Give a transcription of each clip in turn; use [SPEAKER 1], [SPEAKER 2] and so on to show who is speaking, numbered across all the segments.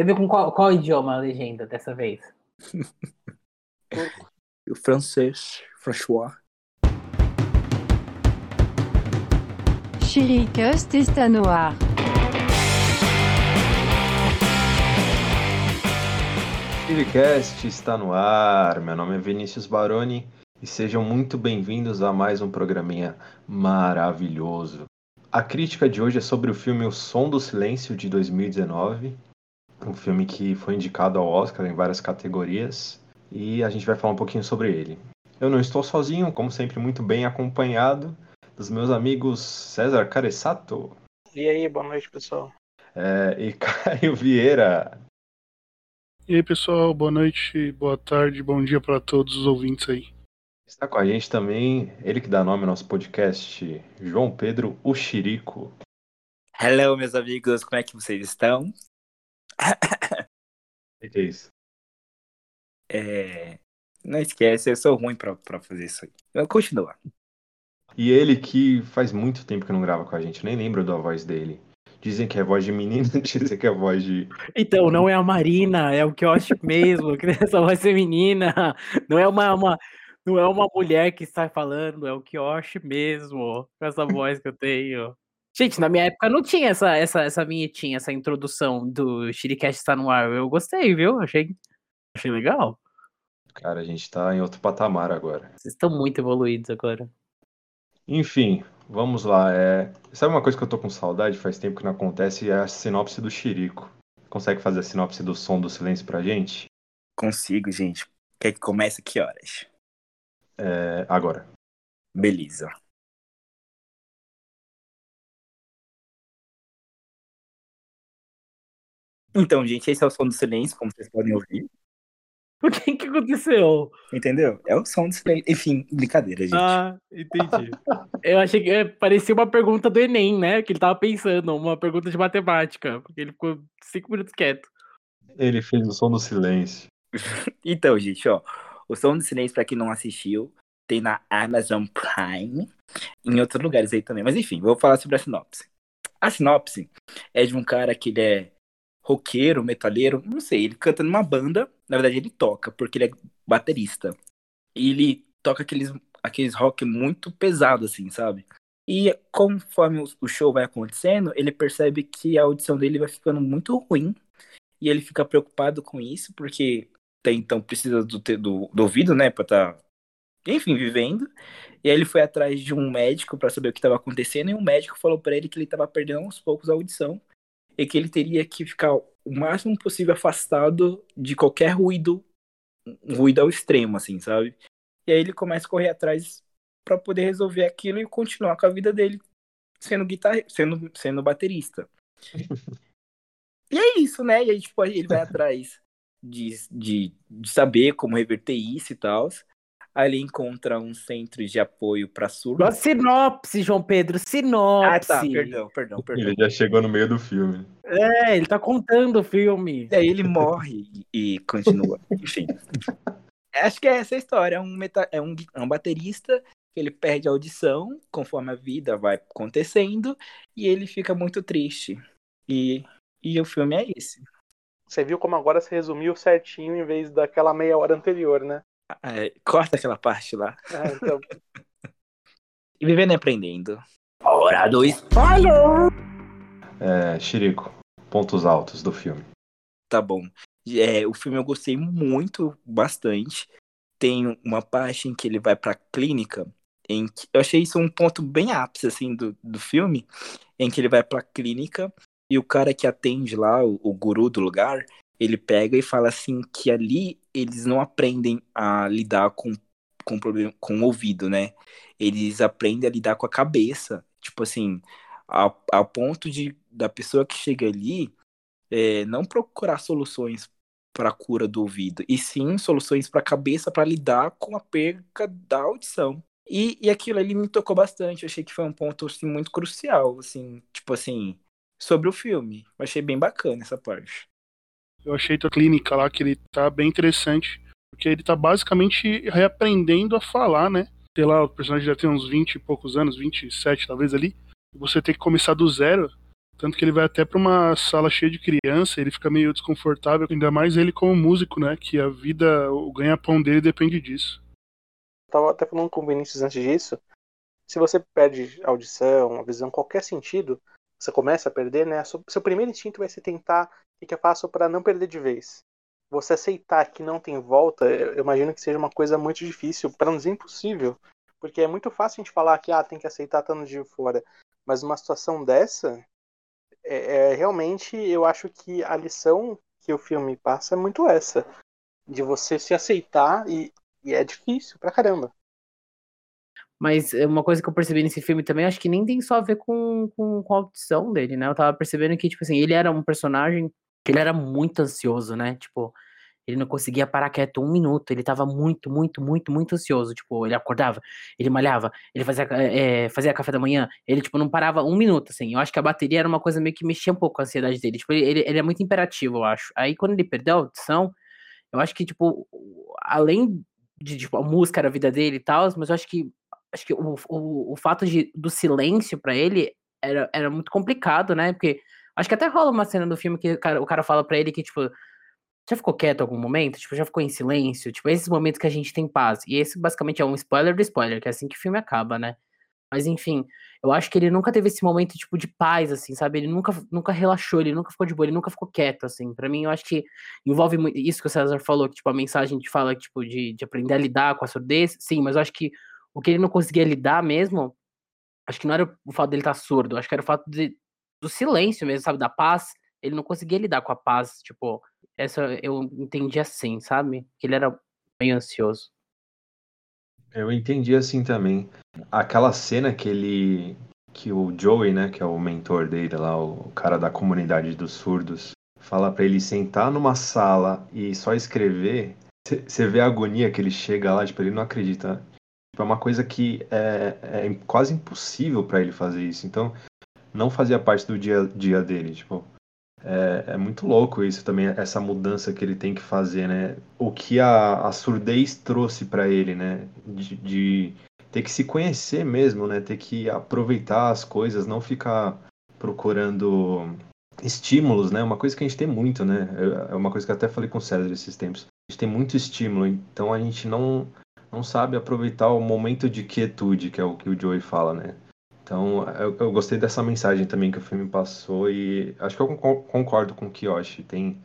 [SPEAKER 1] Você viu com qual, qual idioma a legenda dessa vez?
[SPEAKER 2] o francês, François.
[SPEAKER 3] Chiricast está no ar.
[SPEAKER 4] Chiricast está no ar. Meu nome é Vinícius Baroni e sejam muito bem-vindos a mais um programinha maravilhoso. A crítica de hoje é sobre o filme O Som do Silêncio de 2019, um filme que foi indicado ao Oscar em várias categorias e a gente vai falar um pouquinho sobre ele. Eu não estou sozinho, como sempre, muito bem acompanhado dos meus amigos César Caressato.
[SPEAKER 5] E aí, boa noite, pessoal.
[SPEAKER 4] É, e Caio Vieira.
[SPEAKER 6] E aí, pessoal, boa noite, boa tarde, bom dia para todos os ouvintes aí.
[SPEAKER 4] Está com a gente também, ele que dá nome ao nosso podcast, João Pedro Uxirico.
[SPEAKER 2] Hello, meus amigos, como é que vocês estão?
[SPEAKER 4] É isso?
[SPEAKER 2] É... Não esquece, eu sou ruim pra, pra fazer isso aí. Eu continuo.
[SPEAKER 4] E ele que faz muito tempo que não grava com a gente, nem lembro da voz dele. Dizem que é voz de menina, dizem que é voz de.
[SPEAKER 1] Então, não é a Marina, é o que eu acho mesmo, que essa voz feminina. Não é uma, uma, não é uma mulher que está falando, é o acho mesmo, com essa voz que eu tenho. Gente, na minha época não tinha essa, essa, essa vinhetinha, essa introdução do Shiricast está no ar. Eu gostei, viu? Achei, achei legal.
[SPEAKER 4] Cara, a gente tá em outro patamar agora.
[SPEAKER 1] Vocês estão muito evoluídos agora.
[SPEAKER 4] Enfim, vamos lá. É... Sabe uma coisa que eu tô com saudade, faz tempo que não acontece, é a sinopse do Chirico. Consegue fazer a sinopse do som do silêncio pra gente?
[SPEAKER 2] Consigo, gente. Quer que comece que horas?
[SPEAKER 4] É... Agora.
[SPEAKER 2] Beleza. Então, gente, esse é o som do silêncio, como vocês podem ouvir.
[SPEAKER 1] O que que aconteceu?
[SPEAKER 2] Entendeu? É o som do silêncio. Enfim, brincadeira, gente.
[SPEAKER 1] Ah, entendi. eu achei que é, parecia uma pergunta do Enem, né? Que ele tava pensando, uma pergunta de matemática, porque ele ficou cinco minutos quieto.
[SPEAKER 4] Ele fez o som do silêncio.
[SPEAKER 2] então, gente, ó. O som do silêncio, pra quem não assistiu, tem na Amazon Prime, em outros lugares aí também. Mas enfim, vou falar sobre a sinopse. A sinopse é de um cara que ele é roqueiro, metaleiro, não sei, ele canta numa banda, na verdade ele toca, porque ele é baterista. E ele toca aqueles, aqueles rock muito pesado, assim, sabe? E conforme o show vai acontecendo, ele percebe que a audição dele vai ficando muito ruim. E ele fica preocupado com isso, porque até então precisa do, do, do ouvido, né, pra estar, tá, enfim, vivendo. E aí ele foi atrás de um médico para saber o que estava acontecendo, e o médico falou para ele que ele estava perdendo aos poucos a audição e que ele teria que ficar o máximo possível afastado de qualquer ruído, ruído ao extremo, assim, sabe? E aí ele começa a correr atrás para poder resolver aquilo e continuar com a vida dele sendo guitarra, sendo, sendo baterista. e é isso, né? E aí, tipo, ele vai atrás de, de, de saber como reverter isso e tal. Aí ele encontra um centro de apoio para surdos.
[SPEAKER 1] A sinopse, João Pedro, sinopse.
[SPEAKER 2] Ah, tá, perdão, perdão, perdão.
[SPEAKER 4] Ele já chegou no meio do filme.
[SPEAKER 1] É, ele tá contando o filme.
[SPEAKER 2] E aí ele morre e continua. Enfim. Acho que é essa a história. É um, meta... é, um, é um baterista que ele perde a audição conforme a vida vai acontecendo e ele fica muito triste. E, e o filme é esse.
[SPEAKER 5] Você viu como agora se resumiu certinho em vez daquela meia hora anterior, né?
[SPEAKER 2] É, corta aquela parte lá.
[SPEAKER 5] Ah, então.
[SPEAKER 2] e vivendo e aprendendo. Hora do spoiler!
[SPEAKER 4] É, Chirico, pontos altos do filme.
[SPEAKER 2] Tá bom. É, o filme eu gostei muito, bastante. Tem uma parte em que ele vai pra clínica. Em que, eu achei isso um ponto bem ápice assim, do, do filme. Em que ele vai pra clínica e o cara que atende lá, o, o guru do lugar, ele pega e fala assim que ali eles não aprendem a lidar com com problema com o ouvido, né? Eles aprendem a lidar com a cabeça, tipo assim, ao, ponto de da pessoa que chega ali é, não procurar soluções para a cura do ouvido, e sim soluções para a cabeça para lidar com a perca da audição. E, e aquilo ali me tocou bastante, eu achei que foi um ponto assim, muito crucial, assim, tipo assim, sobre o filme. Eu achei bem bacana essa parte.
[SPEAKER 6] Eu achei a clínica lá que ele tá bem interessante, porque ele tá basicamente reaprendendo a falar, né? Sei lá, o personagem já tem uns 20 e poucos anos, 27 talvez ali. Você tem que começar do zero Tanto que ele vai até pra uma sala cheia de criança, ele fica meio desconfortável, ainda mais ele como músico, né? Que a vida, o ganha-pão dele depende disso.
[SPEAKER 5] Tava até falando com o Vinícius antes disso. Se você perde audição, visão, qualquer sentido, você começa a perder, né? Seu primeiro instinto vai ser tentar o que é fácil para não perder de vez. Você aceitar que não tem volta, eu imagino que seja uma coisa muito difícil, para não dizer impossível. Porque é muito fácil a gente falar que ah, tem que aceitar estando de fora. Mas numa situação dessa, é, é, realmente eu acho que a lição que o filme passa é muito essa. De você se aceitar e, e é difícil pra caramba.
[SPEAKER 1] Mas é uma coisa que eu percebi nesse filme também, acho que nem tem só a ver com, com, com a audição dele, né? Eu tava percebendo que, tipo assim, ele era um personagem que ele era muito ansioso, né? Tipo, ele não conseguia parar quieto um minuto. Ele tava muito, muito, muito, muito ansioso. Tipo, ele acordava, ele malhava, ele fazia, é, fazia café da manhã. Ele, tipo, não parava um minuto, assim. Eu acho que a bateria era uma coisa meio que mexia um pouco a ansiedade dele. Tipo, ele, ele é muito imperativo, eu acho. Aí, quando ele perdeu a audição, eu acho que, tipo, além de, tipo, a música era a vida dele e tal, mas eu acho que, acho que o, o, o fato de, do silêncio para ele era, era muito complicado, né? Porque acho que até rola uma cena do filme que o cara, o cara fala para ele que, tipo, já ficou quieto algum momento? Tipo, já ficou em silêncio? Tipo, esses momentos que a gente tem paz. E esse basicamente é um spoiler do spoiler, que é assim que o filme acaba, né? Mas enfim, eu acho que ele nunca teve esse momento, tipo, de paz, assim, sabe? Ele nunca, nunca relaxou, ele nunca ficou de boa, ele nunca ficou quieto, assim. para mim, eu acho que envolve muito isso que o César falou, que, tipo, a mensagem de fala, tipo, de, de aprender a lidar com a surdez. Sim, mas eu acho que o que ele não conseguia lidar mesmo, acho que não era o fato dele estar tá surdo, acho que era o fato de, do silêncio mesmo, sabe? Da paz. Ele não conseguia lidar com a paz, tipo, essa eu entendi assim, sabe? Que ele era meio ansioso.
[SPEAKER 4] Eu entendi assim também. Aquela cena que ele. que o Joey, né, que é o mentor dele lá, o cara da comunidade dos surdos, fala para ele sentar numa sala e só escrever. Você vê a agonia que ele chega lá, tipo, ele não acredita. Tipo, é uma coisa que é, é quase impossível para ele fazer isso. Então, não fazia parte do dia a dia dele. Tipo, é, é, muito louco isso também, essa mudança que ele tem que fazer, né? O que a, a surdez trouxe para ele, né? De, de, ter que se conhecer mesmo, né? Ter que aproveitar as coisas, não ficar procurando estímulos, né? Uma coisa que a gente tem muito, né? É, é uma coisa que eu até falei com o César esses tempos. A gente tem muito estímulo, então a gente não, não sabe aproveitar o momento de quietude, que é o que o Joey fala, né? Então, eu, eu, gostei dessa mensagem também que o filme passou e acho que eu concordo com o Kiyoshi. Tem,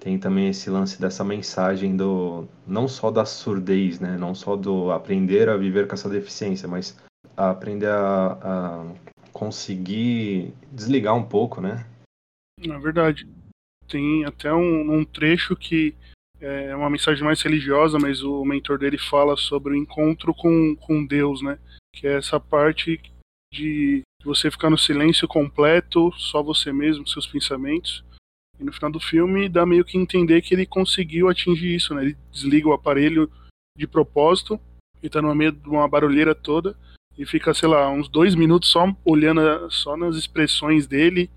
[SPEAKER 4] tem também esse lance dessa mensagem do não só da surdez, né? Não só do aprender a viver com essa deficiência, mas a aprender a, a conseguir desligar um pouco, né?
[SPEAKER 6] Na verdade, tem até um, um trecho que é uma mensagem mais religiosa, mas o mentor dele fala sobre o encontro com, com Deus, né? Que é essa parte de você ficar no silêncio completo, só você mesmo, seus pensamentos. E no final do filme dá meio que entender que ele conseguiu atingir isso, né? Ele desliga o aparelho de propósito e tá no meio de uma barulheira toda e fica, sei lá, uns dois minutos só olhando só nas expressões dele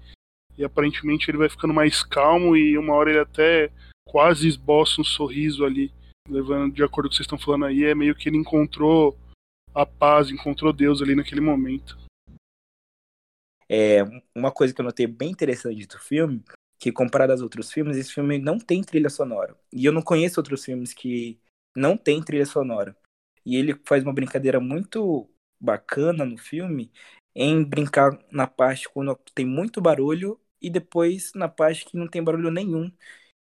[SPEAKER 6] e aparentemente ele vai ficando mais calmo e uma hora ele até quase esboça um sorriso ali, levando de acordo com o que vocês estão falando aí, é meio que ele encontrou a paz, encontrou Deus ali naquele momento.
[SPEAKER 2] É, uma coisa que eu notei bem interessante do filme, que comparado aos outros filmes, esse filme não tem trilha sonora. E eu não conheço outros filmes que não tem trilha sonora. E ele faz uma brincadeira muito bacana no filme em brincar na parte quando tem muito barulho e depois na parte que não tem barulho nenhum.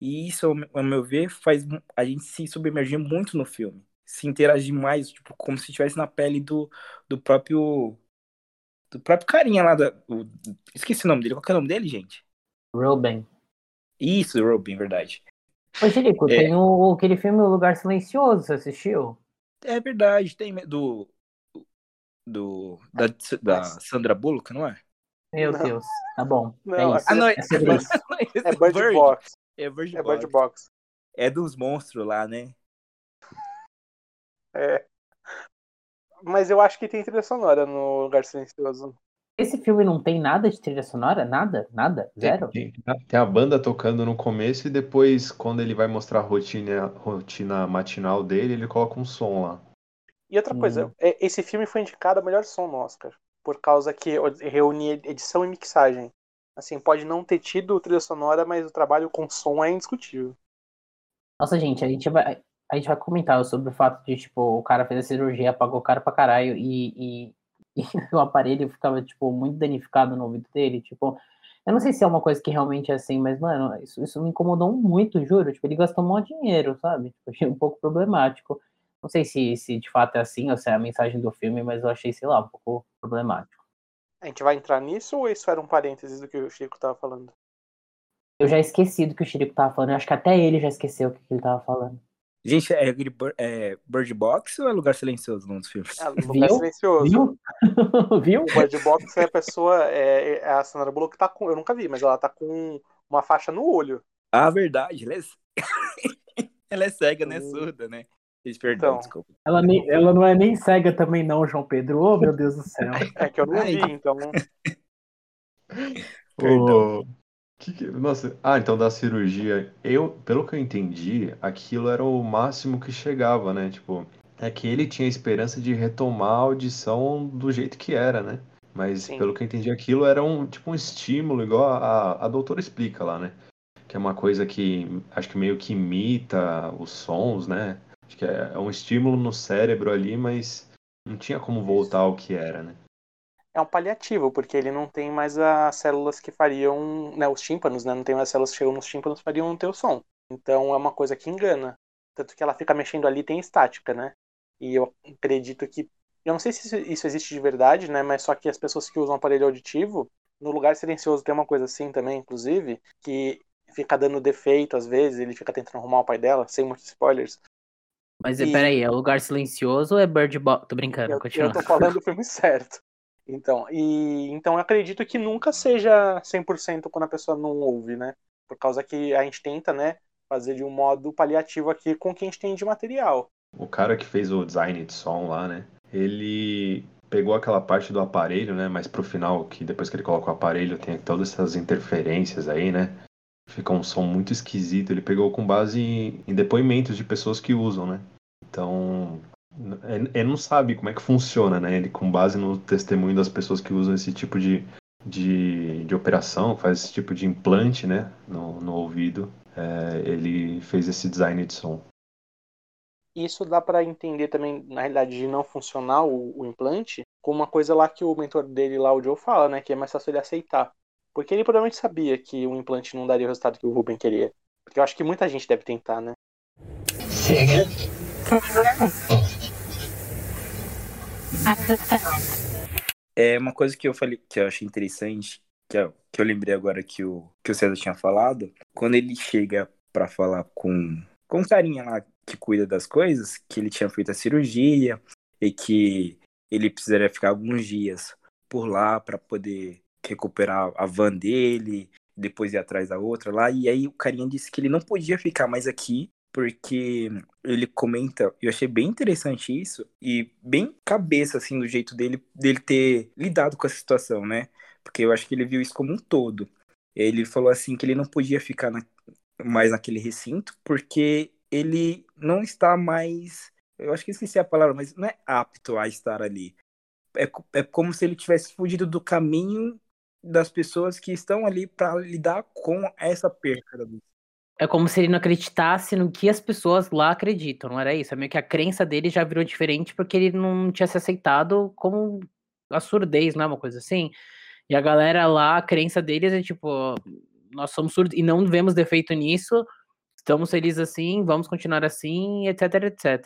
[SPEAKER 2] E isso, ao meu ver, faz a gente se submergir muito no filme. Se interagir mais, tipo, como se estivesse na pele do, do próprio do próprio carinha lá da. O, esqueci o nome dele. Qual é o nome dele, gente?
[SPEAKER 1] Ruben.
[SPEAKER 2] Isso, Ruben, verdade.
[SPEAKER 1] Ô, Filipe, é. tem o, aquele filme O Lugar Silencioso, você assistiu?
[SPEAKER 2] É verdade, tem do. Do. Da, da Sandra Bullock, não é?
[SPEAKER 1] Meu não. Deus, tá bom. Não,
[SPEAKER 5] é isso. Ah, não, é, é, é, Bird, Bird Box.
[SPEAKER 2] É Bird,
[SPEAKER 5] é
[SPEAKER 2] Bird
[SPEAKER 5] Box. Box.
[SPEAKER 2] É dos monstros lá, né?
[SPEAKER 5] É. Mas eu acho que tem trilha sonora no Lugar Silencioso.
[SPEAKER 1] Esse filme não tem nada de trilha sonora? Nada? Nada? Zero?
[SPEAKER 4] Tem, tem, tem, a banda tocando no começo e depois, quando ele vai mostrar a rotina, rotina matinal dele, ele coloca um som lá.
[SPEAKER 5] E outra hum. coisa, é, esse filme foi indicado a melhor som no Oscar. Por causa que reúne edição e mixagem. Assim, pode não ter tido trilha sonora, mas o trabalho com som é indiscutível.
[SPEAKER 1] Nossa, gente, a gente vai, a gente vai comentar sobre o fato de, tipo, o cara fez a cirurgia, apagou o cara pra caralho e, e, e o aparelho ficava, tipo, muito danificado no ouvido dele. Tipo, eu não sei se é uma coisa que realmente é assim, mas, mano, isso, isso me incomodou muito, juro. Tipo, ele gastou um dinheiro, sabe? Tipo, achei um pouco problemático. Não sei se, se de fato é assim ou se é a mensagem do filme, mas eu achei, sei lá, um pouco problemático.
[SPEAKER 5] A gente vai entrar nisso ou isso era um parênteses do que o Chico tava falando?
[SPEAKER 1] Eu já esqueci do que o Chico tava falando. Eu acho que até ele já esqueceu o que ele tava falando.
[SPEAKER 2] Gente, é, é Bird Box ou é Lugar Silencioso nos filmes?
[SPEAKER 5] É, lugar Viu? silencioso.
[SPEAKER 1] Viu? Viu?
[SPEAKER 5] O Bird Box é a pessoa, é, é a Sandra Bullock tá com, eu nunca vi, mas ela tá com uma faixa no olho.
[SPEAKER 2] Ah, verdade, ela é, ela é cega, né? Surda, né? Perdão, então, desculpa.
[SPEAKER 1] Ela, nem, ela não é nem cega também, não, João Pedro. Oh, meu Deus do céu.
[SPEAKER 5] É que eu não vi, então.
[SPEAKER 4] Perdão. Que que... Nossa, ah, então da cirurgia, eu, pelo que eu entendi, aquilo era o máximo que chegava, né? Tipo, é que ele tinha esperança de retomar a audição do jeito que era, né? Mas Sim. pelo que eu entendi, aquilo era um tipo um estímulo, igual a, a doutora explica lá, né? Que é uma coisa que acho que meio que imita os sons, né? Acho que é, é um estímulo no cérebro ali, mas não tinha como voltar ao que era, né?
[SPEAKER 5] é um paliativo, porque ele não tem mais as células que fariam, né, os tímpanos, né, não tem mais as células que chegam nos tímpanos fariam ter o som. Então é uma coisa que engana. Tanto que ela fica mexendo ali tem estática, né? E eu acredito que eu não sei se isso existe de verdade, né, mas só que as pessoas que usam aparelho auditivo, no lugar silencioso tem uma coisa assim também, inclusive, que fica dando defeito às vezes, ele fica tentando arrumar o pai dela, sem muitos spoilers.
[SPEAKER 1] Mas e... peraí, é lugar silencioso ou é Bird Box? Tô brincando,
[SPEAKER 5] eu,
[SPEAKER 1] continua.
[SPEAKER 5] Eu tô falando o filme certo. Então, e então eu acredito que nunca seja 100% quando a pessoa não ouve, né? Por causa que a gente tenta, né, fazer de um modo paliativo aqui com o que a gente tem de material.
[SPEAKER 4] O cara que fez o design de som lá, né? Ele pegou aquela parte do aparelho, né? Mas pro final, que depois que ele coloca o aparelho, tem todas essas interferências aí, né? Fica um som muito esquisito. Ele pegou com base em depoimentos de pessoas que usam, né? Então, ele não sabe como é que funciona, né? Ele, com base no testemunho das pessoas que usam esse tipo de, de, de operação, faz esse tipo de implante, né? No, no ouvido, é, ele fez esse design de som.
[SPEAKER 5] Isso dá para entender também, na realidade, de não funcionar o, o, implante, com uma coisa lá que o mentor dele lá, o Joe, fala, né? Que é mais fácil ele aceitar. Porque ele provavelmente sabia que o implante não daria o resultado que o Ruben queria. Porque eu acho que muita gente deve tentar, né? Chega.
[SPEAKER 2] É uma coisa que eu falei que eu achei interessante, que eu, que eu lembrei agora que o, que o César tinha falado, quando ele chega para falar com, com o carinha lá que cuida das coisas, que ele tinha feito a cirurgia e que ele precisaria ficar alguns dias por lá para poder recuperar a van dele, depois ir atrás da outra lá. E aí o carinha disse que ele não podia ficar mais aqui porque ele comenta, eu achei bem interessante isso e bem cabeça assim do jeito dele dele ter lidado com a situação, né? Porque eu acho que ele viu isso como um todo. Ele falou assim que ele não podia ficar na, mais naquele recinto porque ele não está mais, eu acho que esqueci a palavra, mas não é apto a estar ali. É, é como se ele tivesse fugido do caminho das pessoas que estão ali para lidar com essa perca da
[SPEAKER 1] é como se ele não acreditasse no que as pessoas lá acreditam, não era isso? É meio que a crença dele já virou diferente porque ele não tinha se aceitado como a surdez, não é uma coisa assim? E a galera lá, a crença deles é tipo, nós somos surdos e não vemos defeito nisso, estamos felizes assim, vamos continuar assim, etc, etc.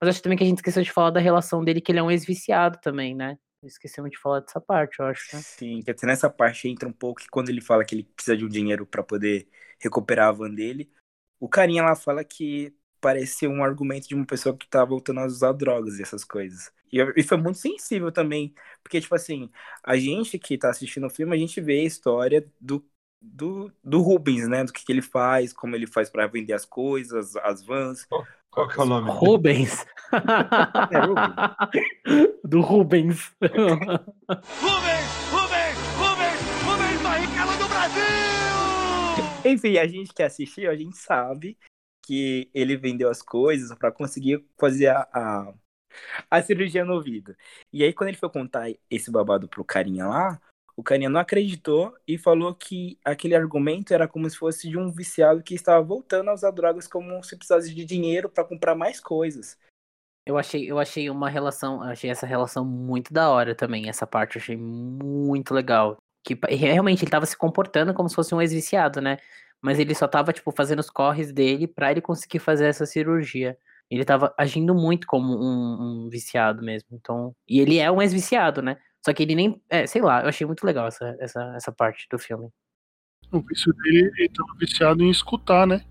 [SPEAKER 1] Mas acho também que a gente esqueceu de falar da relação dele, que ele é um ex-viciado também, né? Esquecemos de falar dessa parte, eu acho. Né?
[SPEAKER 2] Sim, quer dizer, nessa parte entra um pouco que quando ele fala que ele precisa de um dinheiro para poder recuperar a van dele, o carinha lá fala que parece ser um argumento de uma pessoa que tá voltando a usar drogas e essas coisas. E, e foi muito sensível também, porque, tipo assim, a gente que tá assistindo o filme, a gente vê a história do, do, do Rubens, né? Do que, que ele faz, como ele faz para vender as coisas, as vans.
[SPEAKER 4] Qual que é o nome?
[SPEAKER 1] Rubens. É, Rubens. Do Rubens.
[SPEAKER 2] Rubens! Rubens! Rubens! Rubens Barrichello do Brasil! Enfim, a gente que assistiu, a gente sabe que ele vendeu as coisas para conseguir fazer a, a, a, cirurgia no ouvido. E aí, quando ele foi contar esse babado pro carinha lá, o carinha não acreditou e falou que aquele argumento era como se fosse de um viciado que estava voltando a usar drogas como se precisasse de dinheiro para comprar mais coisas.
[SPEAKER 1] Eu achei, eu achei uma relação, achei essa relação muito da hora também, essa parte achei muito legal. Que realmente ele tava se comportando como se fosse um ex-viciado, né? Mas ele só tava, tipo, fazendo os corres dele para ele conseguir fazer essa cirurgia. Ele tava agindo muito como um, um viciado mesmo. Então, e ele é um ex-viciado, né? Só que ele nem. É, sei lá, eu achei muito legal essa, essa, essa parte do filme.
[SPEAKER 6] O vício dele, ele tava viciado em escutar, né?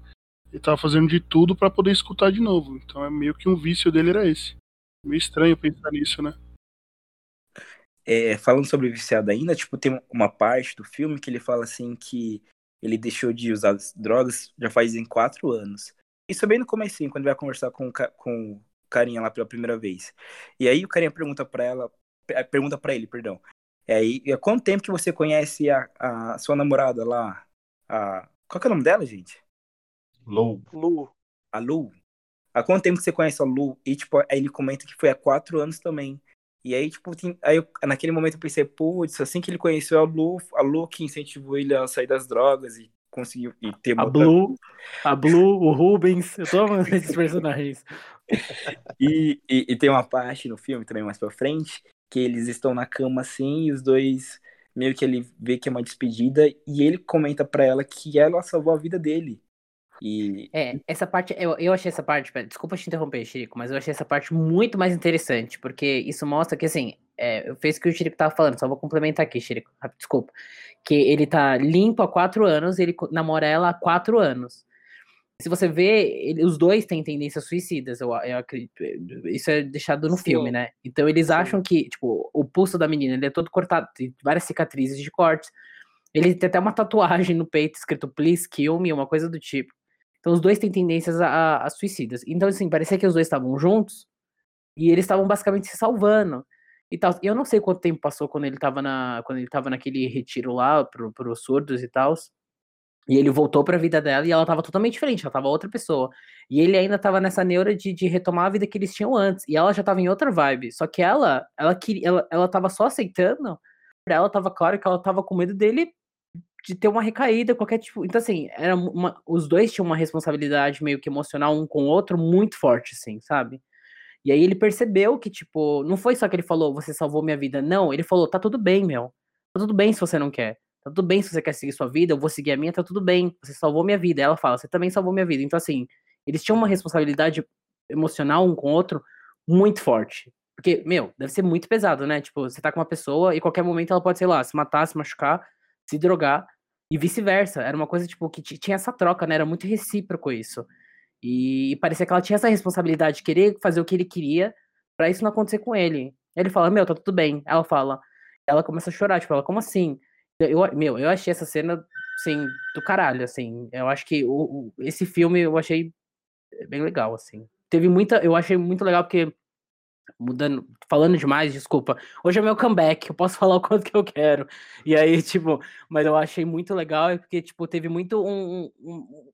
[SPEAKER 6] Ele tava fazendo de tudo para poder escutar de novo. Então é meio que um vício dele era esse. Meio estranho pensar nisso, né?
[SPEAKER 2] É, falando sobre viciado ainda, tipo, tem uma parte do filme que ele fala assim que ele deixou de usar drogas já faz em quatro anos. Isso é bem no começo, quando ele vai conversar com, com o carinha lá pela primeira vez. E aí o carinha pergunta para ela, pergunta para ele, perdão. E aí, há quanto tempo que você conhece a, a sua namorada lá? A, qual que é o nome dela, gente?
[SPEAKER 4] Lou.
[SPEAKER 5] Lu.
[SPEAKER 2] A Lu. Há quanto tempo que você conhece a Lu? E, tipo, aí ele comenta que foi há quatro anos também. E aí, tipo, tem, aí eu, naquele momento eu pensei, putz, assim que ele conheceu a Lu, a Lu que incentivou ele a sair das drogas e conseguiu e ter.
[SPEAKER 1] A Blue, a Blue, o Rubens, eu tô amando esses personagens.
[SPEAKER 2] e, e, e, tem uma parte no filme também mais pra frente que eles estão na cama assim e os dois meio que ele vê que é uma despedida e ele comenta para ela que ela salvou a vida dele. E...
[SPEAKER 1] É, essa parte, eu, eu achei essa parte, desculpa te interromper, Chico, mas eu achei essa parte muito mais interessante, porque isso mostra que, assim, é, fez o que o Chico tava falando, só vou complementar aqui, Chico, desculpa, que ele tá limpo há quatro anos, ele namora ela há quatro anos se você vê, ele, os dois têm tendências suicidas, eu, eu acredito. Isso é deixado no Sim. filme, né? Então eles Sim. acham que, tipo, o pulso da menina ele é todo cortado, tem várias cicatrizes de cortes. Ele tem até uma tatuagem no peito escrito Please Kill Me, uma coisa do tipo. Então os dois têm tendências a, a, suicidas. Então, assim, parecia que os dois estavam juntos e eles estavam basicamente se salvando. E tal. Eu não sei quanto tempo passou quando ele estava na, quando ele tava naquele retiro lá pro, pros surdos e tal. E ele voltou para a vida dela e ela tava totalmente diferente, ela tava outra pessoa. E ele ainda tava nessa neura de, de retomar a vida que eles tinham antes. E ela já tava em outra vibe. Só que ela, ela queria, ela, ela tava só aceitando. Pra ela tava claro que ela tava com medo dele de ter uma recaída, qualquer tipo. Então, assim, era uma, os dois tinham uma responsabilidade meio que emocional um com o outro muito forte, assim, sabe? E aí ele percebeu que, tipo, não foi só que ele falou, você salvou minha vida. Não, ele falou, tá tudo bem, meu. Tá tudo bem se você não quer. Tá tudo bem se você quer seguir sua vida, eu vou seguir a minha, tá tudo bem. Você salvou minha vida. Ela fala, você também salvou minha vida. Então, assim, eles tinham uma responsabilidade emocional um com o outro muito forte. Porque, meu, deve ser muito pesado, né? Tipo, você tá com uma pessoa e qualquer momento ela pode, sei lá, se matar, se machucar, se drogar e vice-versa. Era uma coisa, tipo, que tinha essa troca, né? Era muito recíproco isso. E parecia que ela tinha essa responsabilidade de querer fazer o que ele queria para isso não acontecer com ele. Ele fala, meu, tá tudo bem. Ela fala, ela começa a chorar, tipo, ela, como assim? Eu, meu, eu achei essa cena, assim, do caralho, assim. Eu acho que o, o, esse filme eu achei bem legal, assim. Teve muita. Eu achei muito legal porque. Mudando, falando demais, desculpa. Hoje é meu comeback, eu posso falar o quanto que eu quero. E aí, tipo, mas eu achei muito legal porque, tipo, teve muito um, um,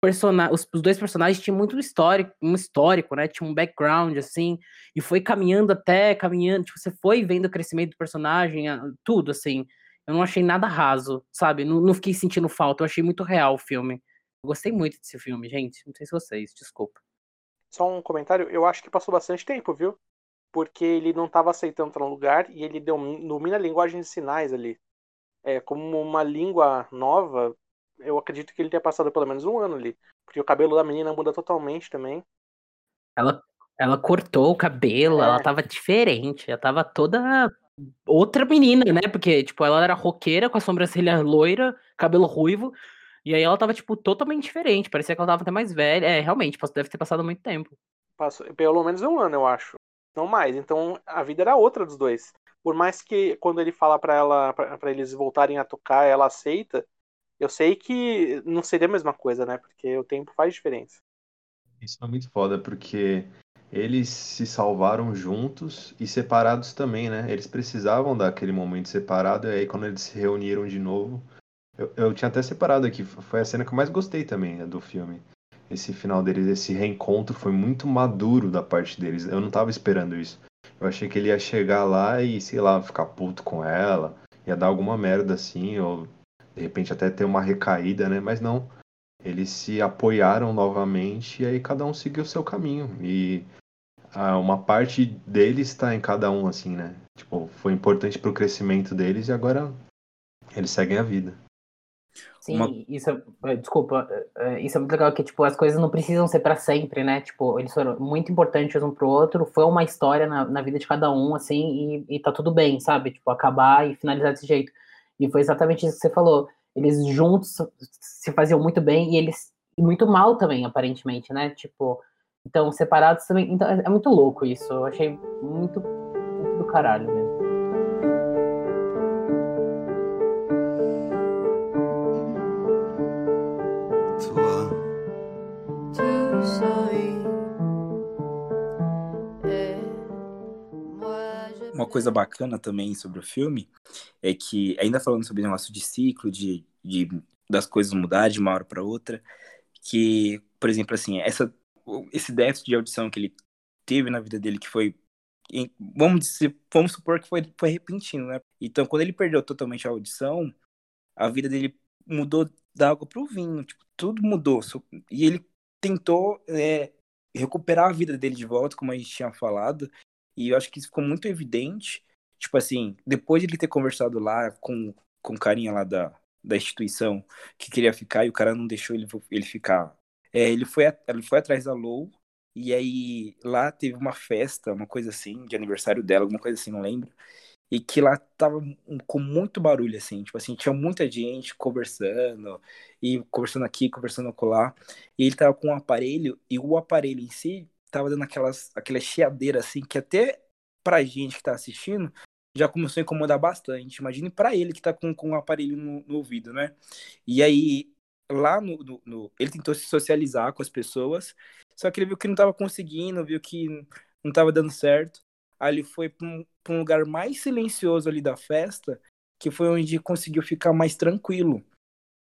[SPEAKER 1] personagem, os, os, dois personagens tinham muito histórico, um histórico, né? Tinha um background, assim, e foi caminhando até, caminhando, tipo, você foi vendo o crescimento do personagem, tudo, assim. Eu não achei nada raso, sabe? Não, não fiquei sentindo falta. Eu achei muito real o filme. Eu gostei muito desse filme, gente. Não sei se vocês, desculpa.
[SPEAKER 5] Só um comentário. Eu acho que passou bastante tempo, viu? Porque ele não estava aceitando estar no lugar e ele domina a linguagem de sinais ali. É, como uma língua nova, eu acredito que ele tenha passado pelo menos um ano ali. Porque o cabelo da menina muda totalmente também.
[SPEAKER 1] Ela, ela cortou o cabelo, é. ela tava diferente, ela tava toda outra menina, né? Porque, tipo, ela era roqueira com a sobrancelha loira, cabelo ruivo. E aí ela tava, tipo, totalmente diferente. Parecia que ela tava até mais velha. É, realmente, deve ter passado muito tempo.
[SPEAKER 5] Passou, pelo menos um ano, eu acho. Não mais. Então a vida era outra dos dois. Por mais que quando ele fala para ela, para eles voltarem a tocar, ela aceita. Eu sei que não seria a mesma coisa, né? Porque o tempo faz diferença.
[SPEAKER 4] Isso é muito foda, porque eles se salvaram juntos e separados também, né? Eles precisavam daquele momento separado, e aí quando eles se reuniram de novo. Eu, eu tinha até separado aqui, foi a cena que eu mais gostei também né, do filme. Esse final deles, esse reencontro foi muito maduro da parte deles. Eu não tava esperando isso. Eu achei que ele ia chegar lá e, sei lá, ficar puto com ela ia dar alguma merda assim, ou de repente até ter uma recaída, né? Mas não. Eles se apoiaram novamente e aí cada um seguiu o seu caminho. E ah, uma parte deles está em cada um, assim, né? Tipo, foi importante pro crescimento deles e agora eles seguem a vida.
[SPEAKER 1] Sim,
[SPEAKER 2] Uma-
[SPEAKER 1] isso é, desculpa, é, é, isso é muito legal que tipo as coisas não precisam ser pra sempre, né? Tipo, eles foram muito importantes um pro outro, foi uma história na, na vida de cada um assim e, e tá tudo bem, sabe? Tipo, acabar e finalizar desse jeito. E foi exatamente isso que você falou. Eles juntos se faziam muito bem e eles e muito mal também, aparentemente, né? Tipo, então separados também, então é é muito louco isso. Eu achei muito, muito do caralho mesmo.
[SPEAKER 2] Uma coisa bacana também sobre o filme é que, ainda falando sobre o negócio de ciclo, de, de das coisas mudar de uma hora para outra, que, por exemplo, assim, essa, esse déficit de audição que ele teve na vida dele, que foi, vamos dizer, vamos supor que foi, foi repentino, né? Então, quando ele perdeu totalmente a audição, a vida dele mudou da água pro vinho, tipo, tudo mudou. E ele tentou é, recuperar a vida dele de volta, como a gente tinha falado, e eu acho que isso ficou muito evidente, tipo assim, depois de ele ter conversado lá com, com o carinha lá da, da instituição que queria ficar e o cara não deixou ele, ele ficar. É, ele, foi, ele foi atrás da Lou e aí lá teve uma festa, uma coisa assim, de aniversário dela, alguma coisa assim, não lembro. E que lá tava com muito barulho, assim, tipo assim, tinha muita gente conversando, e conversando aqui, conversando acolá. E ele tava com um aparelho, e o aparelho em si tava dando aquelas, aquela chiadeira, assim, que até pra gente que tá assistindo, já começou a incomodar bastante. Imagine pra ele que tá com, com um aparelho no, no ouvido, né? E aí, lá no, no- no- Ele tentou se socializar com as pessoas, só que ele viu que não tava conseguindo, viu que não tava dando certo. Aí ele foi pra um, pra um lugar mais silencioso ali da festa, que foi onde conseguiu ficar mais tranquilo.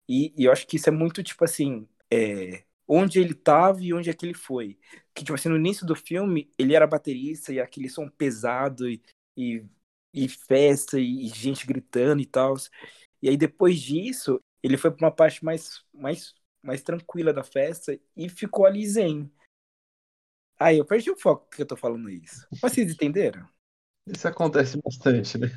[SPEAKER 2] E, e eu acho que isso é muito, tipo assim, é, onde ele tava e onde é que ele foi. Que, tipo assim, no início do filme, ele era baterista e aquele som pesado e, e, e festa e, e gente gritando e tal. E aí, depois disso, ele foi pra uma parte mais, mais, mais tranquila da festa e ficou ali zen. Aí eu perdi o foco que eu tô falando isso. Mas Vocês entenderam?
[SPEAKER 4] Isso acontece bastante, né?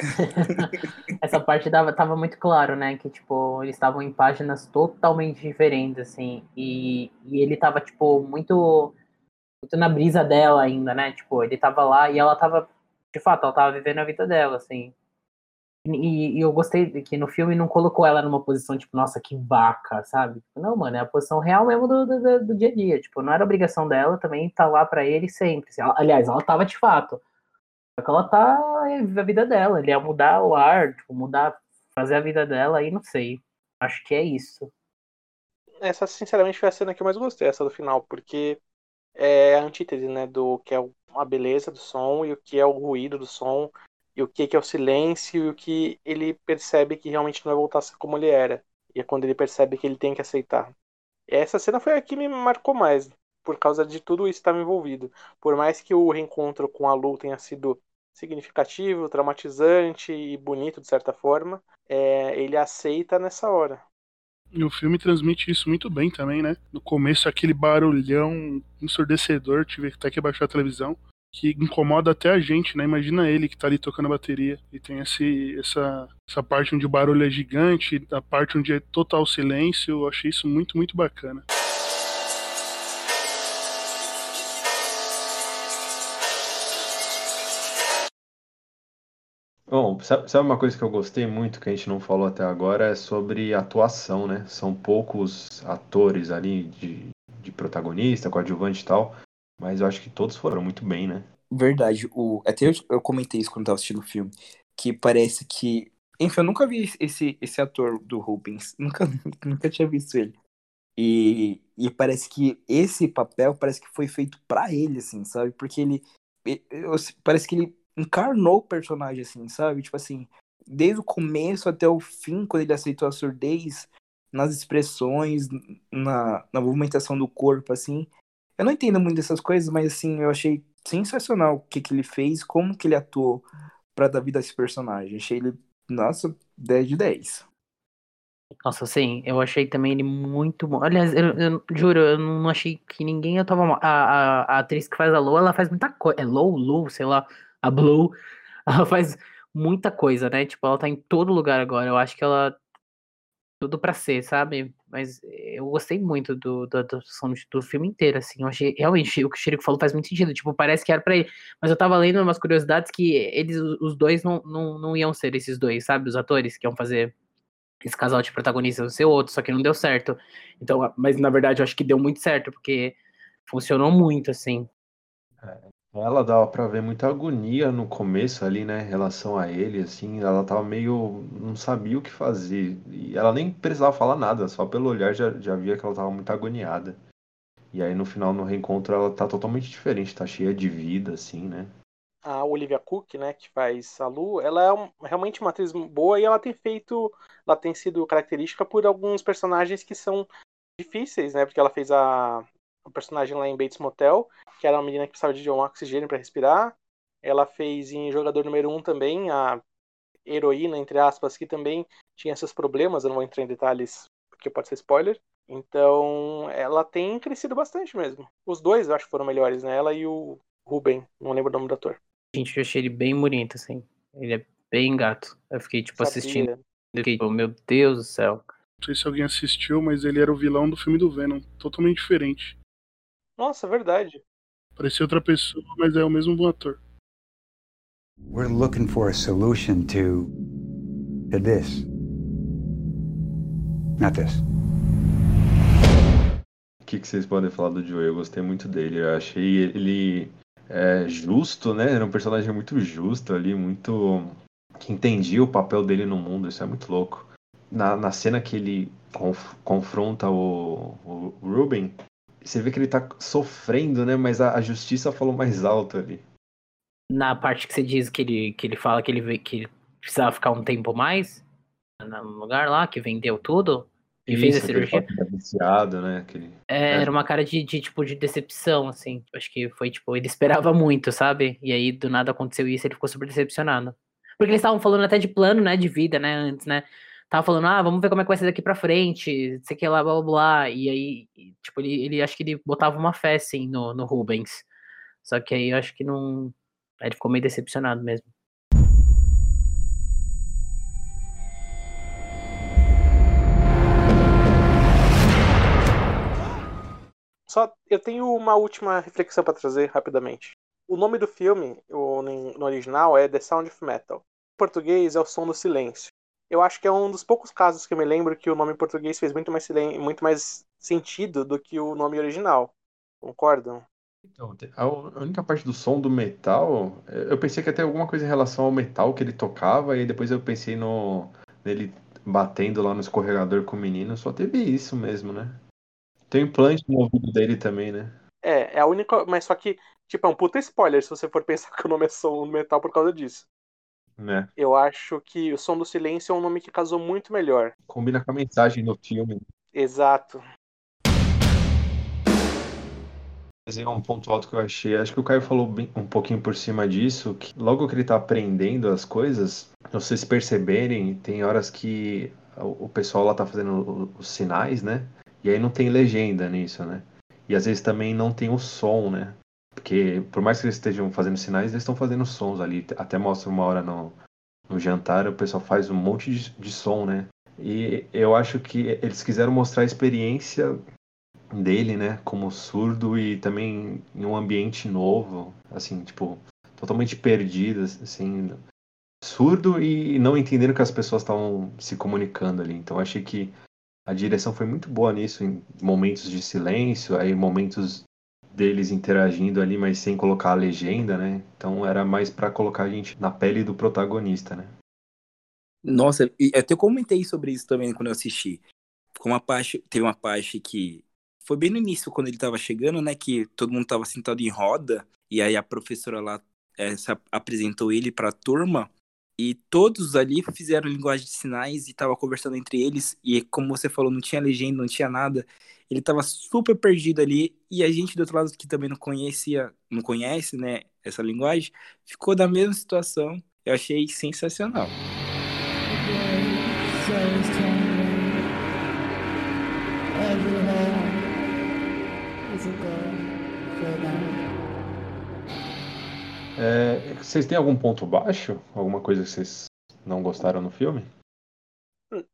[SPEAKER 1] Essa parte dava, tava muito claro, né? Que, tipo, eles estavam em páginas totalmente diferentes, assim. E, e ele tava, tipo, muito, muito na brisa dela ainda, né? Tipo, ele tava lá e ela tava, de fato, ela tava vivendo a vida dela, assim. E, e eu gostei que no filme não colocou ela numa posição, tipo, nossa, que vaca, sabe? Tipo, não, mano, é a posição real mesmo do, do, do- dia a dia. Tipo, não era obrigação dela também estar lá pra ele sempre. assim. Aliás, ela tava de fato. Só que ela tá a vida dela. Ele ia mudar o ar, tipo, mudar, fazer a vida dela aí, não sei. Acho que é isso.
[SPEAKER 5] Essa, sinceramente, foi a cena que eu mais gostei, essa do final, porque é a antítese, né, do que é a beleza do som e o que é o ruído do som, e o que é o silêncio e o que ele percebe que realmente não vai voltar a ser como ele era. E é quando ele percebe que ele tem que aceitar. Essa cena foi a que me marcou mais, por causa de tudo isso que estava envolvido. Por mais que o reencontro com a Lu tenha sido significativo, traumatizante e bonito de certa forma, é, ele aceita nessa hora.
[SPEAKER 6] E o filme transmite isso muito bem também, né? No começo, aquele barulhão ensurdecedor, tive até que baixar a televisão, que incomoda até a gente, né? Imagina ele que tá ali tocando a bateria e tem esse, essa, essa parte onde o barulho é gigante, a parte onde é total silêncio. Eu achei isso muito, muito bacana.
[SPEAKER 4] Bom, sabe, uma coisa que eu gostei muito que a gente não falou até agora é sobre atuação, né? São poucos atores ali de, de protagonista, coadjuvante e tal, mas eu acho que todos foram muito bem, né?
[SPEAKER 2] Verdade. O, até eu, eu comentei isso quando tava assistindo o filme. Que parece que. Enfim, eu nunca vi esse, esse ator do Rubens. Nunca, nunca tinha visto ele. E, e parece que esse papel parece que foi feito pra ele, assim, sabe? Porque ele. e- eu- parece que ele encarnou o personagem, assim, sabe? Tipo assim, desde o começo até o fim, quando ele aceitou a surdez, nas expressões, na, na movimentação do corpo, assim. Eu não entendo muito dessas coisas, mas assim, eu achei sensacional o que, que ele fez, como que ele atuou pra dar vida a esse personagem. Achei ele Nossa, 10 de 10.
[SPEAKER 1] Nossa, sim, eu achei também ele muito bom. Aliás, eu, eu juro, eu não achei que ninguém eu tava mal. A, a, a atriz que faz a Lou, ela faz muita coisa. É Lou, Lou, sei lá, a Blue. Ela faz muita coisa, né? Tipo, ela tá em todo lugar agora. Eu acho que ela. Tudo pra ser, sabe? Mas eu gostei muito do, da atuação do filme inteiro, assim. Eu achei, realmente, o que o Chirico falou faz muito sentido. Tipo, parece que era pra ele. Mas eu tava lendo umas curiosidades que eles, os dois, não, não, não iam ser esses dois, sabe? Os atores que iam fazer esse casal de protagonistas ser outro, só que não deu certo. Então, mas na verdade eu acho que deu muito certo, porque funcionou muito, assim.
[SPEAKER 4] Ela dava pra ver muita agonia no começo ali, né, em relação a ele, assim, ela tava meio, não sabia o que fazer, e ela nem precisava falar nada, só pelo olhar já, já via que ela tava muito agoniada. E aí no final, no reencontro, ela tá totalmente diferente, tá cheia de vida, assim, né.
[SPEAKER 5] a Olivia Cook, né, que faz a Lu, ela é um- realmente uma atriz boa e ela tem feito, ela tem sido característica por alguns personagens que são difíceis, né, porque ela fez a, o personagem lá em Bates Motel, que era uma menina que precisava de um oxigênio para respirar. Ela fez em Jogador Número 1 também, a heroína, entre aspas, que também tinha seus problemas, eu não vou entrar em detalhes porque pode ser spoiler. Então, ela tem crescido bastante mesmo. Os dois eu acho que foram melhores, né? Ela e o Ruben, não lembro o nome do ator.
[SPEAKER 1] Gente, eu achei ele bem bonito, assim. Ele é bem gato. Eu fiquei, tipo,
[SPEAKER 5] Sabia.
[SPEAKER 1] assistindo. Eu fiquei, tipo, meu Deus do céu.
[SPEAKER 6] Não sei se alguém assistiu, mas ele era o vilão do filme do Venom. Totalmente diferente.
[SPEAKER 5] Nossa, verdade.
[SPEAKER 6] Parecia outra pessoa, mas é o mesmo bom ator.
[SPEAKER 7] We're looking for a solution to to this. Not this.
[SPEAKER 4] O que, que vocês podem falar do Joey? Eu gostei muito dele. Eu achei ele é, justo, né? Era um personagem muito justo ali, muito. que entendia o papel dele no mundo. Isso é muito louco. Na, na cena que ele conf- confronta o, o Ruben, você vê que ele tá sofrendo, né? Mas a, a justiça falou mais alto ali.
[SPEAKER 1] Na parte que você diz que ele, que ele fala que ele, vê- que ele precisava ficar um tempo mais no lugar lá, que vendeu tudo, e fez a cirurgia.
[SPEAKER 4] tá viciado, né? Aquele...
[SPEAKER 1] É,
[SPEAKER 4] É.
[SPEAKER 1] Era uma cara de, de, tipo, de decepção, assim. Acho que foi, tipo, ele esperava muito, sabe? E aí, do nada, aconteceu isso ele ficou super decepcionado. Porque eles estavam falando até de plano, né, de vida, né, antes, né? Tava falando, ah, vamos ver como é que vai ser daqui pra frente, sei que lá, blá, blá, blá. E aí, tipo, ele, ele, acho que ele botava uma fé, assim, no, no Rubens. Só que aí, eu acho que não... Aí ele ficou meio decepcionado mesmo.
[SPEAKER 5] Só eu tenho uma última reflexão para trazer rapidamente. O nome do filme, no original, é The Sound of Metal. Em português é O Som do Silêncio. Eu acho que é um dos poucos casos que eu me lembro que o nome em português fez muito mais, muito mais sentido do que o nome original. Concordam?
[SPEAKER 4] Então, a única parte do som do metal, eu pensei que ter alguma coisa em relação ao metal que ele tocava, e depois eu pensei no nele batendo lá no escorregador com o menino, só teve isso mesmo, né? Tem um implante no ouvido dele também, né?
[SPEAKER 5] É, é a única. Mas só que, tipo, é um puta spoiler se você for pensar que o nome é som do metal por causa disso.
[SPEAKER 4] Né?
[SPEAKER 5] Eu acho que o Som do Silêncio é um nome que casou muito melhor.
[SPEAKER 4] Combina com a mensagem do filme.
[SPEAKER 5] Exato.
[SPEAKER 4] Mas é um ponto alto que eu achei. Acho que o Caio falou bem- um pouquinho por cima disso, que logo que ele tá aprendendo as coisas, vocês perceberem, tem horas que o pessoal lá tá fazendo os sinais, né? E aí não tem legenda nisso, né? E às vezes também não tem o som, né? Porque por mais que eles estejam fazendo sinais, eles estão fazendo sons ali. Até mostra uma hora no, no jantar, o pessoal faz um monte de, de som, né? E eu acho que eles quiseram mostrar a experiência dele, né, como surdo e também em um ambiente novo, assim, tipo, totalmente perdido, assim, surdo e não entendendo que as pessoas estavam se comunicando ali. Então achei que a direção foi muito boa nisso, em momentos de silêncio, aí momentos deles interagindo ali, mas sem colocar a legenda, né? Então era mais pra colocar a gente na pele do protagonista, né?
[SPEAKER 2] Nossa, e eu até comentei sobre isso também quando eu assisti. Ficou uma parte, uma parte que foi bem no início, quando ele tava chegando, né? Que todo mundo tava sentado em roda, e aí a professora lá ap- apresentou ele pra turma, e todos ali fizeram linguagem de sinais e tava conversando entre eles, e como você falou, não tinha legenda, não tinha nada. Ele estava super perdido ali e a gente do outro lado que também não conhecia, não conhece, né, essa linguagem, ficou da mesma situação. Eu achei sensacional.
[SPEAKER 4] É, vocês têm algum ponto baixo? Alguma coisa que vocês não gostaram no filme?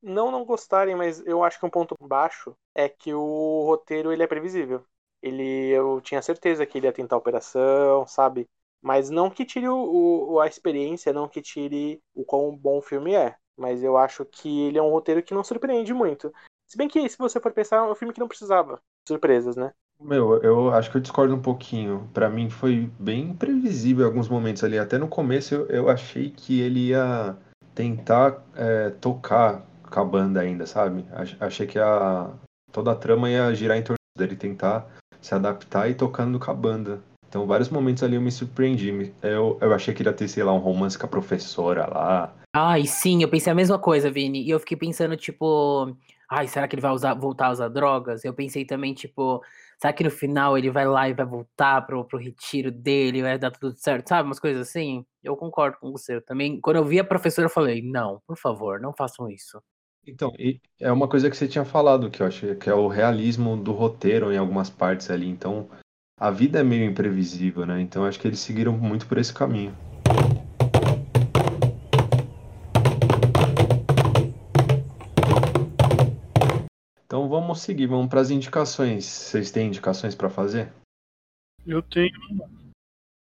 [SPEAKER 5] Não não gostarem, mas eu acho que um ponto baixo é que o roteiro ele é previsível. Ele, eu tinha certeza que ele ia tentar a operação, sabe? Mas não que tire o, o- a experiência, não que tire o quão bom o filme é. Mas eu acho que ele é um roteiro que não surpreende muito. Se bem que, se você for pensar, é um filme que não precisava surpresas, né?
[SPEAKER 4] Meu, eu acho que eu discordo um pouquinho. Pra mim foi bem previsível alguns momentos ali. Até no começo eu, eu achei que ele ia tentar é, tocar com a banda ainda, sabe? Ach- Achei que a, toda a trama ia girar em torno dele tentar se adaptar e tocando com a banda. Então, vários momentos ali eu me surpreendi. Eu, eu achei que ia ter, sei lá, um romance com a professora lá.
[SPEAKER 1] Ai, sim, eu pensei a mesma coisa, Vini. E eu fiquei pensando, tipo, ai, será que ele vai usar, voltar a usar drogas? Eu pensei também, tipo, será que no final ele vai lá e vai voltar pro, pro retiro dele, vai dar tudo certo, sabe? Umas coisas assim. Eu concordo com você. Eu também, quando eu vi a professora, eu falei, não, por favor, não façam isso.
[SPEAKER 4] Então, é uma coisa que você tinha falado, que eu achei que é o realismo do roteiro em algumas partes ali. Então, a vida é meio imprevisível, né? Então, acho que eles seguiram muito por esse caminho. Então, vamos seguir, vamos para as indicações. Vocês têm indicações para fazer?
[SPEAKER 6] Eu tenho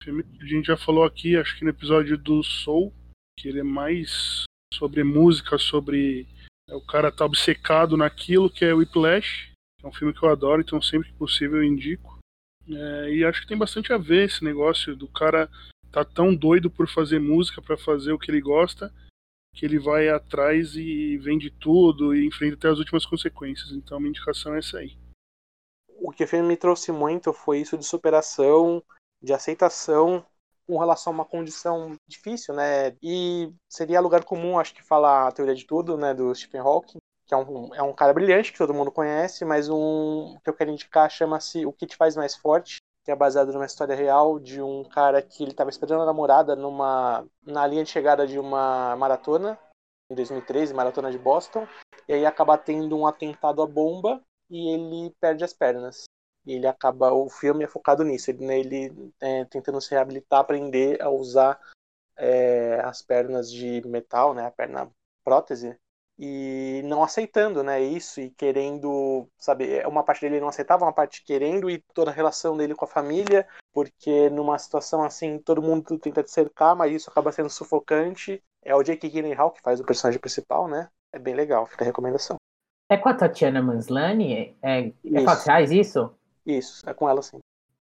[SPEAKER 6] filme que a gente já falou aqui, acho que no episódio do Soul, que ele é mais sobre música, sobre é, o cara tá obcecado naquilo, que é Whiplash, que é um filme que eu adoro, então sempre que possível eu indico. É, e acho que tem bastante a ver esse negócio do cara tá tão doido por fazer música, para fazer o que ele gosta, que ele vai atrás e vende tudo e enfrenta até as últimas consequências. Então minha indicação é essa aí.
[SPEAKER 5] O que o filme me trouxe muito foi isso de superação, de aceitação com relação a uma condição difícil, né? E seria lugar comum, acho que falar a teoria de tudo, né, do Stephen Hawking, que é um, é um cara brilhante que todo mundo conhece, mas um que eu quero indicar chama-se O que te faz mais forte, que é baseado numa história real de um cara que ele estava esperando a namorada numa na linha de chegada de uma maratona em 2013, maratona de Boston, e aí acaba tendo um atentado à bomba e ele perde as pernas. E ele acaba, o filme é focado nisso, ele, né, ele é, tentando se reabilitar, aprender a usar é, as pernas de metal, né, a perna prótese, e não aceitando, né, isso e querendo, sabe, uma parte dele não aceitava, uma parte querendo e toda a relação dele com a família, porque numa situação assim, todo mundo tenta te cercar, mas isso acaba sendo sufocante. É o Jake Gyllenhaal que faz o personagem principal, né? É bem legal, fica a recomendação.
[SPEAKER 1] É com a Tatiana Manslani? É, é
[SPEAKER 5] Isso.
[SPEAKER 1] reais isso?
[SPEAKER 5] Isso, é com ela sim.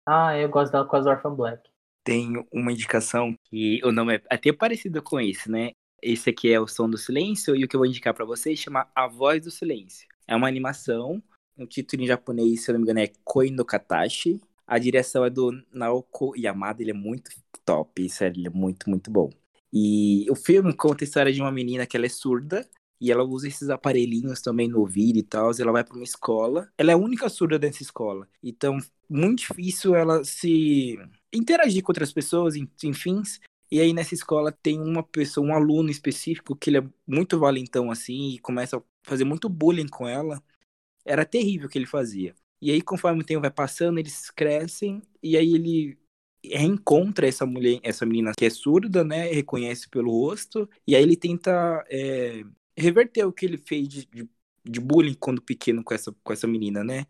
[SPEAKER 1] Ah, eu gosto dela com as Orphan Black.
[SPEAKER 2] Tem uma indicação que o nome é até parecido com esse, né? Esse aqui é o Som do Silêncio e o que eu vou indicar pra vocês chama A Voz do Silêncio. É uma animação, o título em japonês, se eu não me engano, é Koi no Katashi. A direção é do Naoko Yamada, ele é muito top, sério, ele é muito, muito bom. E o filme conta a história de uma menina que ela é surda e ela usa esses aparelhinhos também no ouvido e tal. Ela vai para uma escola. Ela é a única surda dessa escola. Então, muito difícil ela se interagir com outras pessoas, en- enfim. E aí nessa escola tem uma pessoa, um aluno específico que ele é muito valentão assim e começa a fazer muito bullying com ela. Era terrível o que ele fazia. E aí conforme o tempo vai passando, eles crescem e aí ele reencontra essa mulher, essa menina que é surda, né? Reconhece pelo rosto e aí ele tenta é, reverter o que ele fez de, de, de bullying quando pequeno com essa, com essa menina, né?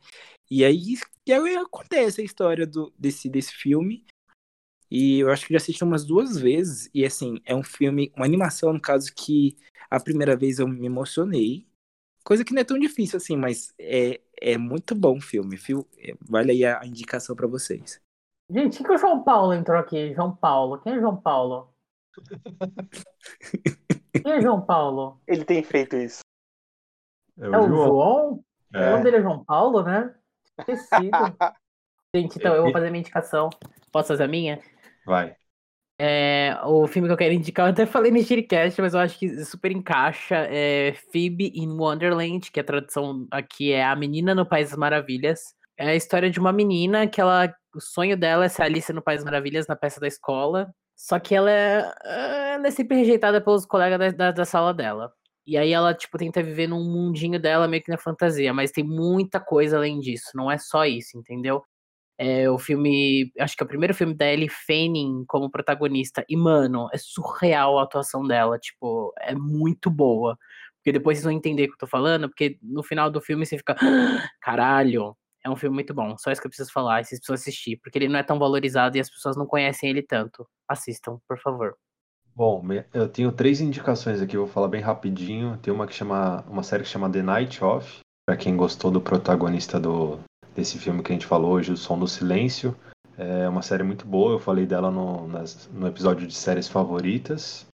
[SPEAKER 2] E aí, e aí acontece a história do, desse, desse filme. E eu acho que já assisti umas duas vezes. E assim, é um filme, uma animação, no caso, que a primeira vez eu me emocionei. Coisa que não é tão difícil assim, mas é, é muito bom o filme. Fio, é, vale aí a, indicação pra vocês.
[SPEAKER 1] Gente, que, que o João Paulo entrou aqui? João Paulo. Quem é João Paulo? Quem é João Paulo?
[SPEAKER 5] Ele tem feito isso.
[SPEAKER 4] É
[SPEAKER 1] É o João? O
[SPEAKER 4] É.
[SPEAKER 1] nome dele é João Paulo, né? Esquecido. Gente, então eu vou fazer minha indicação. Posso fazer a minha?
[SPEAKER 4] Vai.
[SPEAKER 1] É, o filme que eu quero indicar, eu até falei no Shiricast, mas eu acho que super encaixa. É Phoebe in Wonderland, que a tradução aqui é A Menina no País das Maravilhas. É a história de uma menina que ela. O sonho dela é ser Alice no País das Maravilhas na peça da escola. Só que ela é, ela é sempre rejeitada pelos colegas da, da, da sala dela. E aí ela, tipo, tenta viver num mundinho dela meio que na fantasia, mas tem muita coisa além disso, não é só isso, entendeu? É o filme, acho que é o primeiro filme da Ellie Fanning como protagonista. E, mano, é surreal a atuação dela, tipo, é muito boa. Porque depois vocês vão entender o que eu tô falando, porque no final do filme você fica, "Ah, caralho, é um filme muito bom. Só isso que eu preciso falar, e vocês precisam assistir, porque ele não é tão valorizado e as pessoas não conhecem ele tanto. Assistam, por favor.
[SPEAKER 4] Bom, eu tenho três indicações aqui, vou falar bem rapidinho. Tem uma que chama, uma série que chama The Night Of, para quem gostou do protagonista do desse filme que a gente falou hoje, O Som do Silêncio. É uma série muito boa, eu falei dela no, nas- no episódio de séries favoritas.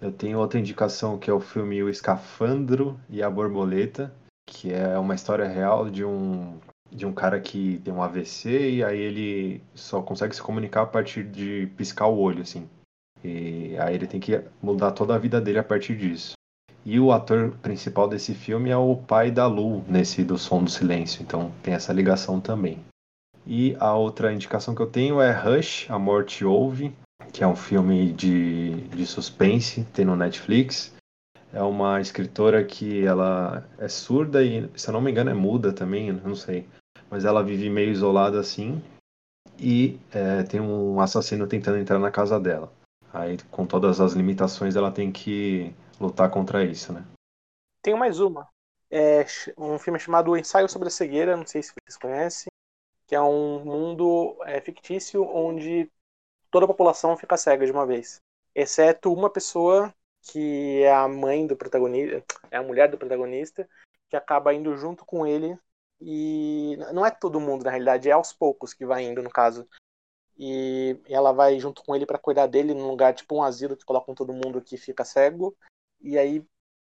[SPEAKER 4] Eu tenho outra indicação que é o filme O Escafandro e a Borboleta, que é uma história real de um de um cara que tem um AVC e aí ele só consegue se comunicar a partir de piscar o olho, assim. E aí ele tem que mudar toda a vida dele a partir disso. E o ator principal desse filme é o pai da Lu, nesse do Som do Silêncio, então tem essa ligação também. E a outra indicação que eu tenho é Rush, A Morte Ouve, que é um filme de, de suspense, tem no Netflix. É uma escritora que ela é surda e, se eu não me engano, é muda também, não sei. Mas ela vive meio isolada assim. E é, tem um assassino tentando entrar na casa dela. Aí, com todas as limitações, ela tem que lutar contra isso, né?
[SPEAKER 5] Tenho mais uma. É um filme chamado Ensaio sobre a Cegueira, não sei se vocês conhecem, que é um mundo é, fictício onde toda a população fica cega de uma vez, exceto uma pessoa que é a mãe do protagonista, é a mulher do protagonista, que acaba indo junto com ele e não é todo mundo na realidade, é aos poucos que vai indo no caso. E ela vai junto com ele para cuidar dele num lugar tipo um asilo que colocam todo mundo que fica cego. E aí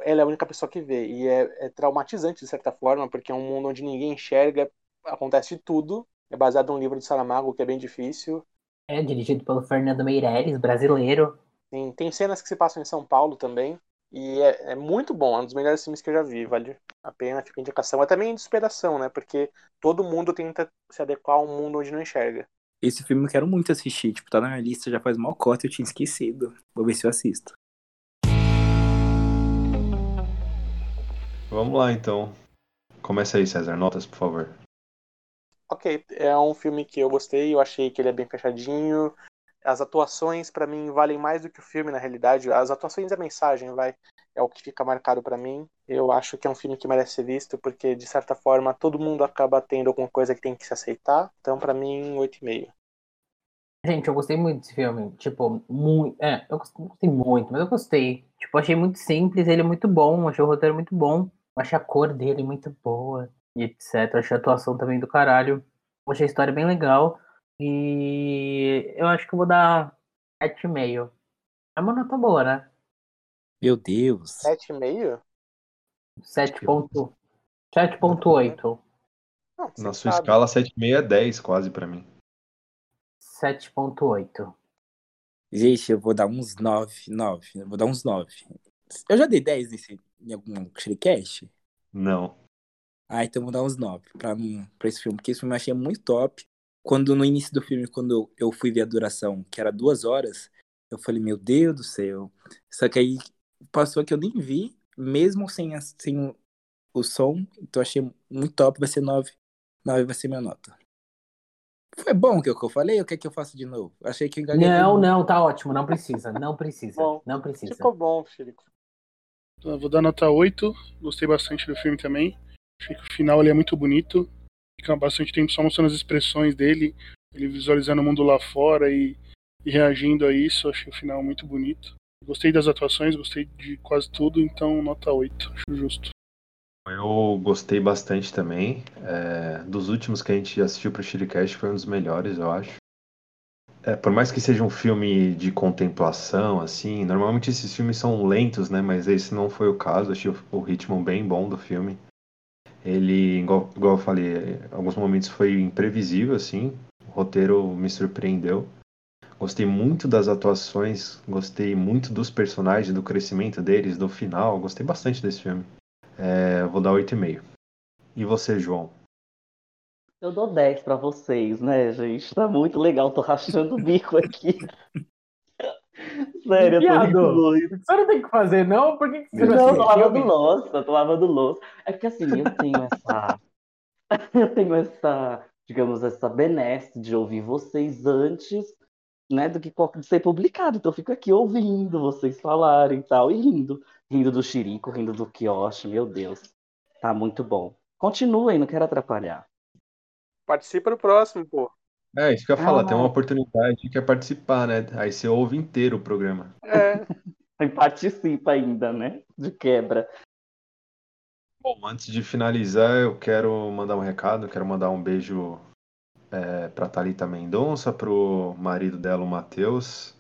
[SPEAKER 5] ela é a única pessoa que vê. E é, é traumatizante, de certa forma, porque é um mundo onde ninguém enxerga, acontece de tudo. É baseado num livro de Saramago, que é bem difícil.
[SPEAKER 1] É dirigido pelo Fernando Meirelles, brasileiro.
[SPEAKER 5] Tem, tem cenas que se passam em São Paulo também. E é, é muito bom, é um dos melhores filmes que eu já vi. Vale a pena, fica a indicação. É também de superação, né? Porque todo mundo tenta se adequar a um mundo onde não enxerga.
[SPEAKER 2] Esse filme eu quero muito assistir. Tipo, tá na minha lista já faz mal cota, eu tinha esquecido. Vou ver se eu assisto.
[SPEAKER 4] Vamos lá, então. Começa aí, César. Notas, por favor.
[SPEAKER 5] Ok, é um filme que eu gostei, eu achei que ele é bem fechadinho. As atuações, pra mim, valem mais do que o filme, na realidade. As atuações e a mensagem, vai, é o que fica marcado pra mim. Eu acho que é um filme que merece ser visto, porque, de certa forma, todo mundo acaba tendo alguma coisa que tem que se aceitar. Então, pra mim, 8,5.
[SPEAKER 1] Gente, eu gostei muito desse filme. Tipo, muito. É, eu gostei gostei muito, mas eu gostei. Tipo, achei muito simples, ele é muito bom, achei o roteiro muito bom. Achei a cor dele muito boa, e etc. Achei a atuação também do caralho. Achei a história bem legal. E eu acho que eu vou dar 7,5. É uma nota boa, né?
[SPEAKER 2] Meu Deus.
[SPEAKER 5] 7,5?
[SPEAKER 1] 7,8. 7,8.
[SPEAKER 5] Não,
[SPEAKER 4] Na sua
[SPEAKER 5] sabe.
[SPEAKER 4] escala, 7,5 é 10 quase pra mim.
[SPEAKER 1] 7,8.
[SPEAKER 2] Gente, eu vou dar uns 9, 9. Eu vou dar uns 9. Eu já dei 10 nesse, em algum Shrekcast?
[SPEAKER 4] Não.
[SPEAKER 2] Ah, então eu vou dar uns 9 pra, mim- pra esse filme, porque esse filme eu achei muito top. Quando no início do filme, quando eu, fui ver a duração, que era duas horas, eu falei, meu Deus do céu. Só que aí passou que eu nem vi, mesmo sem, a- sem o, o som, então eu achei muito top, vai ser 9. 9 vai ser minha nota. Foi bom o que eu que falei ou quer que eu faça de novo? Achei que eu engaguei.
[SPEAKER 1] Não, não, tá ótimo. Não precisa. Não precisa.
[SPEAKER 5] Bom,
[SPEAKER 1] Não precisa.
[SPEAKER 5] Ficou bom, Chico.
[SPEAKER 6] Eu vou dar nota 8. Gostei bastante do filme também. Achei que o final ele é muito bonito. Fica bastante tempo só mostrando as expressões dele, ele visualizando o mundo lá fora e, e reagindo a isso. Achei o final muito bonito. Gostei das atuações, gostei de quase tudo, então nota 8. Acho justo.
[SPEAKER 4] Eu gostei bastante também. É, dos últimos que a gente assistiu pro Shiricast foi um dos melhores, eu acho. É, por mais que seja um filme de contemplação, assim, normalmente esses filmes são lentos, né? Mas esse não foi o caso. Achei o, o ritmo bem bom do filme. Ele, igual, igual eu falei, em alguns momentos foi imprevisível, assim. O roteiro me surpreendeu. Gostei muito das atuações, gostei muito dos personagens, do crescimento deles, do final. Gostei bastante desse filme. É, vou dar 8,5. E você, João?
[SPEAKER 8] Eu dou 10 pra vocês, né, gente? Tá muito legal, tô rachando o bico aqui. Sério, eu tô muito.
[SPEAKER 1] Você não tem que fazer, não? Por que, que você
[SPEAKER 8] Não,
[SPEAKER 1] não
[SPEAKER 8] eu tô lavando louça, tô lavando louça. É que assim, eu tenho essa. eu tenho essa digamos, essa benesse de ouvir vocês antes, né, do que de ser publicado. Então eu fico aqui ouvindo vocês falarem e tal, e rindo. Rindo do Chirico, rindo do Kioshi, meu Deus. Tá muito bom. Continuem, não quero atrapalhar.
[SPEAKER 5] Participa no próximo, pô.
[SPEAKER 4] É, isso que eu ia falar,
[SPEAKER 8] Ah.
[SPEAKER 4] tem uma oportunidade que é participar, né? Aí você ouve inteiro o programa.
[SPEAKER 5] É,
[SPEAKER 8] E participa ainda, né? De quebra.
[SPEAKER 4] Bom, antes de finalizar, eu quero mandar um recado, quero mandar um beijo é, para Thalita Mendonça, pro marido dela, o Matheus.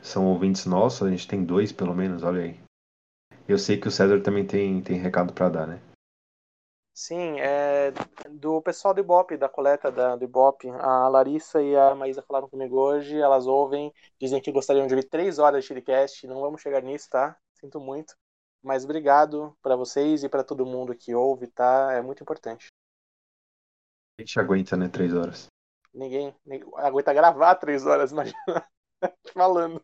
[SPEAKER 4] São ouvintes nossos, a gente tem dois pelo menos, olha aí. Eu sei que o César também tem, tem recado para dar, né?
[SPEAKER 5] Sim, é do pessoal do Ibope, da coleta da, do Ibope. A Larissa e a Maísa falaram comigo hoje, elas ouvem, dizem que gostariam de ouvir três horas de Chiricast. Não vamos chegar nisso, tá? Sinto muito. Mas obrigado para vocês e para todo mundo que ouve, tá? É muito importante.
[SPEAKER 4] A gente aguenta, né? Três horas.
[SPEAKER 5] Ninguém, ninguém aguenta gravar três horas, imagina. Falando.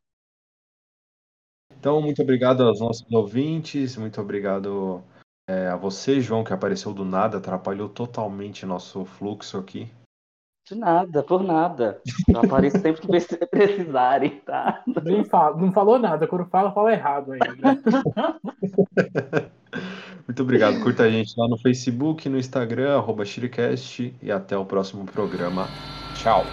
[SPEAKER 4] Então, muito obrigado aos nossos ouvintes, muito obrigado é, a você, João, que apareceu do nada, atrapalhou totalmente nosso fluxo aqui.
[SPEAKER 8] De nada, por nada. Eu apareço sempre que preci- precisarem, tá?
[SPEAKER 3] Nem fala, não falou nada. Quando fala, fala errado ainda.
[SPEAKER 4] Muito obrigado. Curta a gente lá no Facebook, no Instagram, arroba Shiricast, e até o próximo programa. Tchau.